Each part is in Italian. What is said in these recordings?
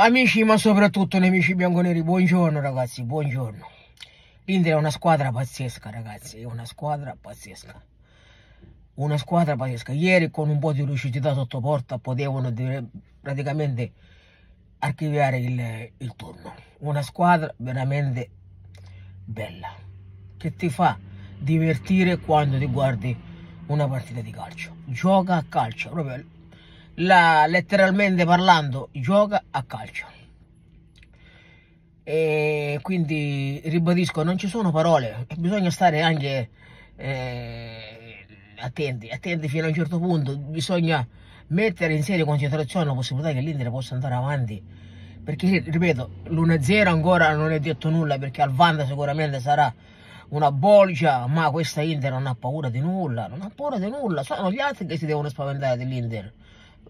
Amici, ma soprattutto nemici bianconeri, buongiorno ragazzi, buongiorno. L'Inter è una squadra pazzesca, ragazzi, è una squadra pazzesca. Una squadra pazzesca. Ieri con un po' di lucidità sotto porta potevano praticamente archiviare il, il turno. Una squadra veramente bella, che ti fa divertire quando ti guardi una partita di calcio. Gioca a calcio, proprio la, letteralmente parlando, gioca a calcio. E quindi ribadisco, non ci sono parole, bisogna stare anche eh, attenti, attenti fino a un certo punto, bisogna mettere in seria considerazione la possibilità che l'Inter possa andare avanti perché ripeto l'1-0 ancora non è detto nulla perché al Vanda sicuramente sarà una bolgia ma questa Inter non ha paura di nulla non ha paura di nulla. Sono gli altri che si devono spaventare dell'Inter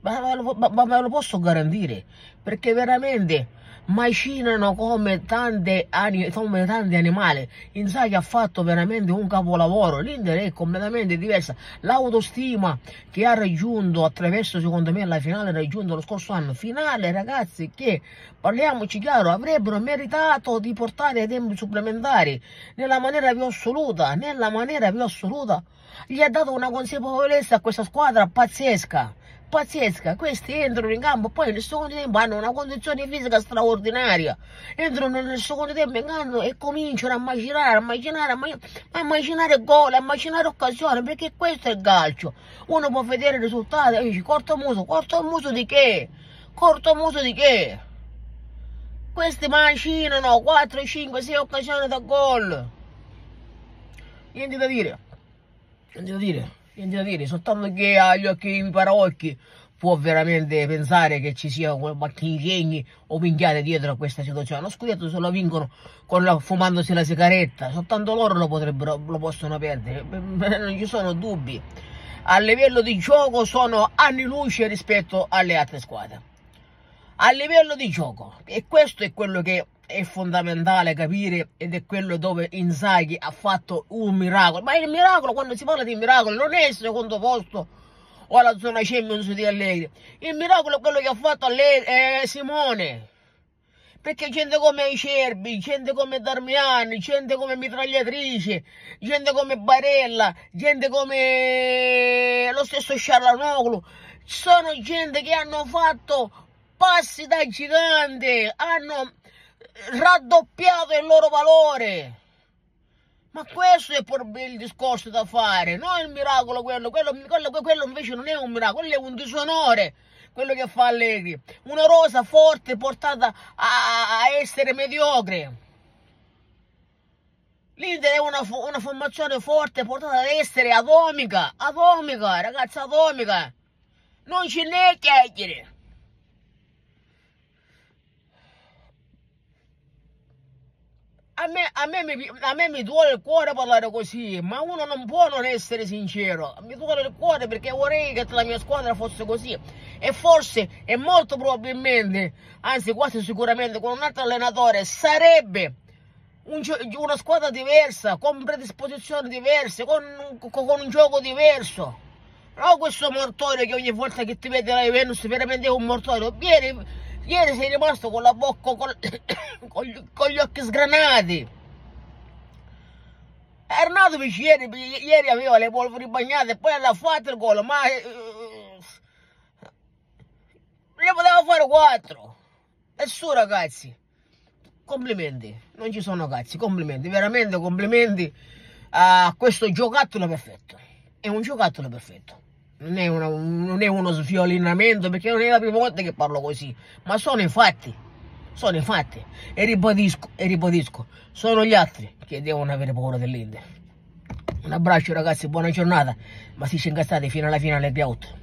ma, ma, ma, ma, lo posso garantire? Perché veramente macinano come tante, come tanti animali. Inzaghi ha fatto veramente un capolavoro. l'Inter è completamente diversa. L'autostima che ha raggiunto attraverso secondo me la finale raggiunto lo scorso anno. Finale ragazzi che parliamoci chiaro avrebbero meritato di portare ai tempi supplementari. Nella maniera più assoluta nella maniera più assoluta gli ha dato una consapevolezza a questa squadra pazzesca pazzesca, questi entrano in campo poi nel secondo tempo hanno una condizione fisica straordinaria, entrano nel secondo tempo in campo e cominciano a macinare, a macinare, a macinare, a macinare gol, a macinare occasioni, perché questo è il calcio, uno può vedere i risultati e dice corto muso, corto muso di che? Corto muso di che? Questi macinano 4, 5, 6 occasioni da gol. Niente da dire. Niente da dire niente da dire, soltanto che agli occhi di paraocchi può veramente pensare che ci sia qualche ingegni o minchiate dietro a questa situazione. Lo scudetto se lo vincono la, fumandosi la sigaretta, soltanto loro lo, potrebbero, lo possono perdere, non ci sono dubbi. A livello di gioco sono anni luce rispetto alle altre squadre. A livello di gioco, e questo è quello che è fondamentale capire ed è quello dove Inzaghi ha fatto un miracolo. Ma il miracolo, quando si parla di miracolo, non è il secondo posto o alla zona Champions di Allegri. Il miracolo è quello che ha fatto Allegri, eh, Simone. Perché gente come Acerbi, gente come Darmiani, gente come Mitragliatrice, gente come Barella, gente come lo stesso Sciarlanoglu, sono gente che hanno fatto passi da gigante, hanno raddoppiato il loro valore. Ma questo è il discorso da fare, non il miracolo quello, quello, quello, quello invece non è un miracolo, quello è un disonore, quello che fa Allegri. Una rosa forte portata a, a essere mediocre. L'Inter è una, una, formazione forte portata ad essere atomica, atomica, ragazzi, atomica. Non ce n'è chiacchiere. Me, a, me, a me, mi duole il cuore parlare così, ma uno non può non essere sincero. Mi duole il cuore perché vorrei che la mia squadra fosse così. E forse, e molto probabilmente, anzi quasi sicuramente, con un altro allenatore sarebbe un, una squadra diversa, con predisposizioni diverse, con, con un gioco diverso. Non questo mortorio che ogni volta che ti vede la Juventus veramente è un mortorio. Vieni Ieri sei rimasto con la bocca, con, con, gli, con gli occhi sgranati. Arnautovic ieri, ieri aveva le polveri bagnate e poi l'ha fatto il gol, ma eh, ne poteva fare quattro. E su ragazzi, complimenti, non ci sono cazzi, complimenti, veramente complimenti a questo giocattolo perfetto. È un giocattolo perfetto non è, una, non è uno sviolinamento perché non è la prima volta che parlo così, ma sono i fatti, sono i fatti e ribadisco, e ribadisco, sono gli altri che devono avere paura dell'Inter. Un abbraccio ragazzi, buona giornata, ma si ci incastrate fino alla finale di out.